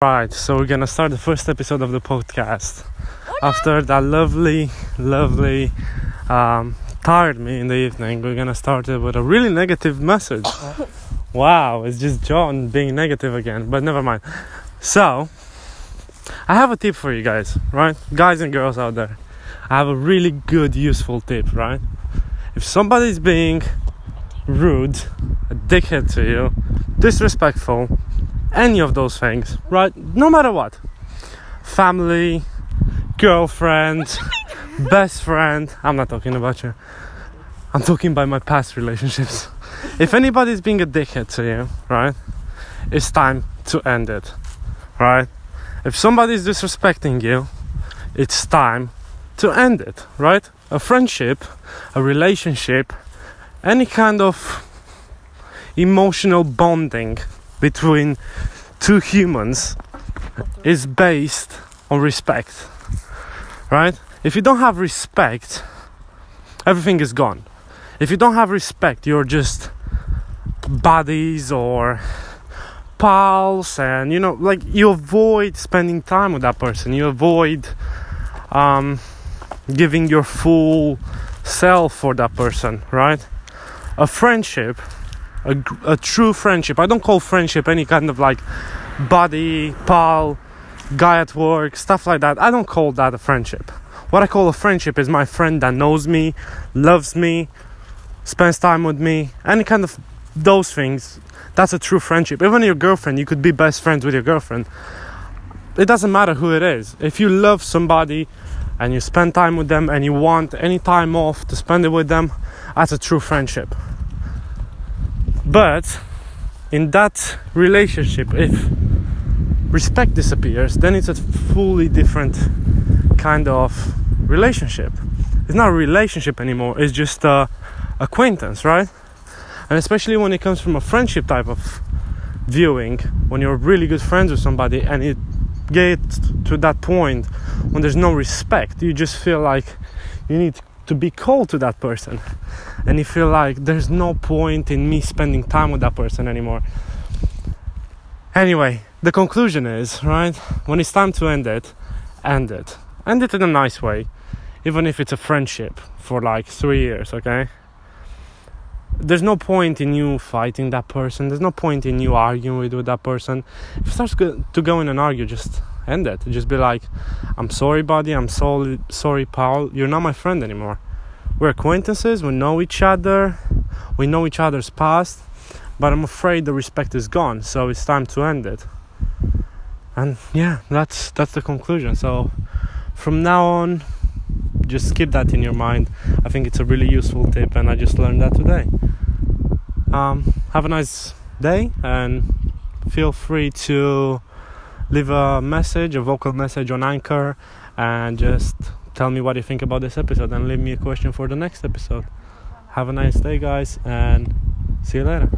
Right, so we're gonna start the first episode of the podcast after that lovely, lovely, um, tired me in the evening. We're gonna start it with a really negative message. wow, it's just John being negative again, but never mind. So, I have a tip for you guys, right? Guys and girls out there. I have a really good, useful tip, right? If somebody's being rude, a dickhead to you, disrespectful, any of those things, right? No matter what. Family, girlfriend, best friend. I'm not talking about you. I'm talking about my past relationships. If anybody's being a dickhead to you, right? It's time to end it, right? If somebody's disrespecting you, it's time to end it, right? A friendship, a relationship, any kind of emotional bonding between two humans is based on respect, right? If you don't have respect, everything is gone. If you don't have respect, you're just buddies or pals, and you know, like you avoid spending time with that person. You avoid um, giving your full self for that person, right? A friendship, a, a true friendship. I don't call friendship any kind of like buddy, pal, guy at work, stuff like that. I don't call that a friendship. What I call a friendship is my friend that knows me, loves me, spends time with me, any kind of those things. That's a true friendship. Even your girlfriend, you could be best friends with your girlfriend. It doesn't matter who it is. If you love somebody and you spend time with them and you want any time off to spend it with them, that's a true friendship. But in that relationship, if respect disappears, then it's a fully different kind of relationship. It's not a relationship anymore, it's just a acquaintance, right? And especially when it comes from a friendship type of viewing, when you're really good friends with somebody and it gets to that point when there's no respect, you just feel like you need be cold to that person. And you feel like there's no point in me spending time with that person anymore. Anyway the conclusion is right when it's time to end it end it. End it in a nice way even if it's a friendship for like three years okay? There's no point in you fighting that person. There's no point in you arguing with, with that person. If it starts to go in and argue just end it. Just be like, I'm sorry, buddy. I'm sorry, sorry, pal. You're not my friend anymore. We're acquaintances. We know each other. We know each other's past. But I'm afraid the respect is gone. So it's time to end it. And yeah, that's that's the conclusion. So from now on, just keep that in your mind. I think it's a really useful tip, and I just learned that today. Um, have a nice day, and feel free to leave a message, a vocal message on Anchor, and just tell me what you think about this episode and leave me a question for the next episode. Have a nice day, guys, and see you later.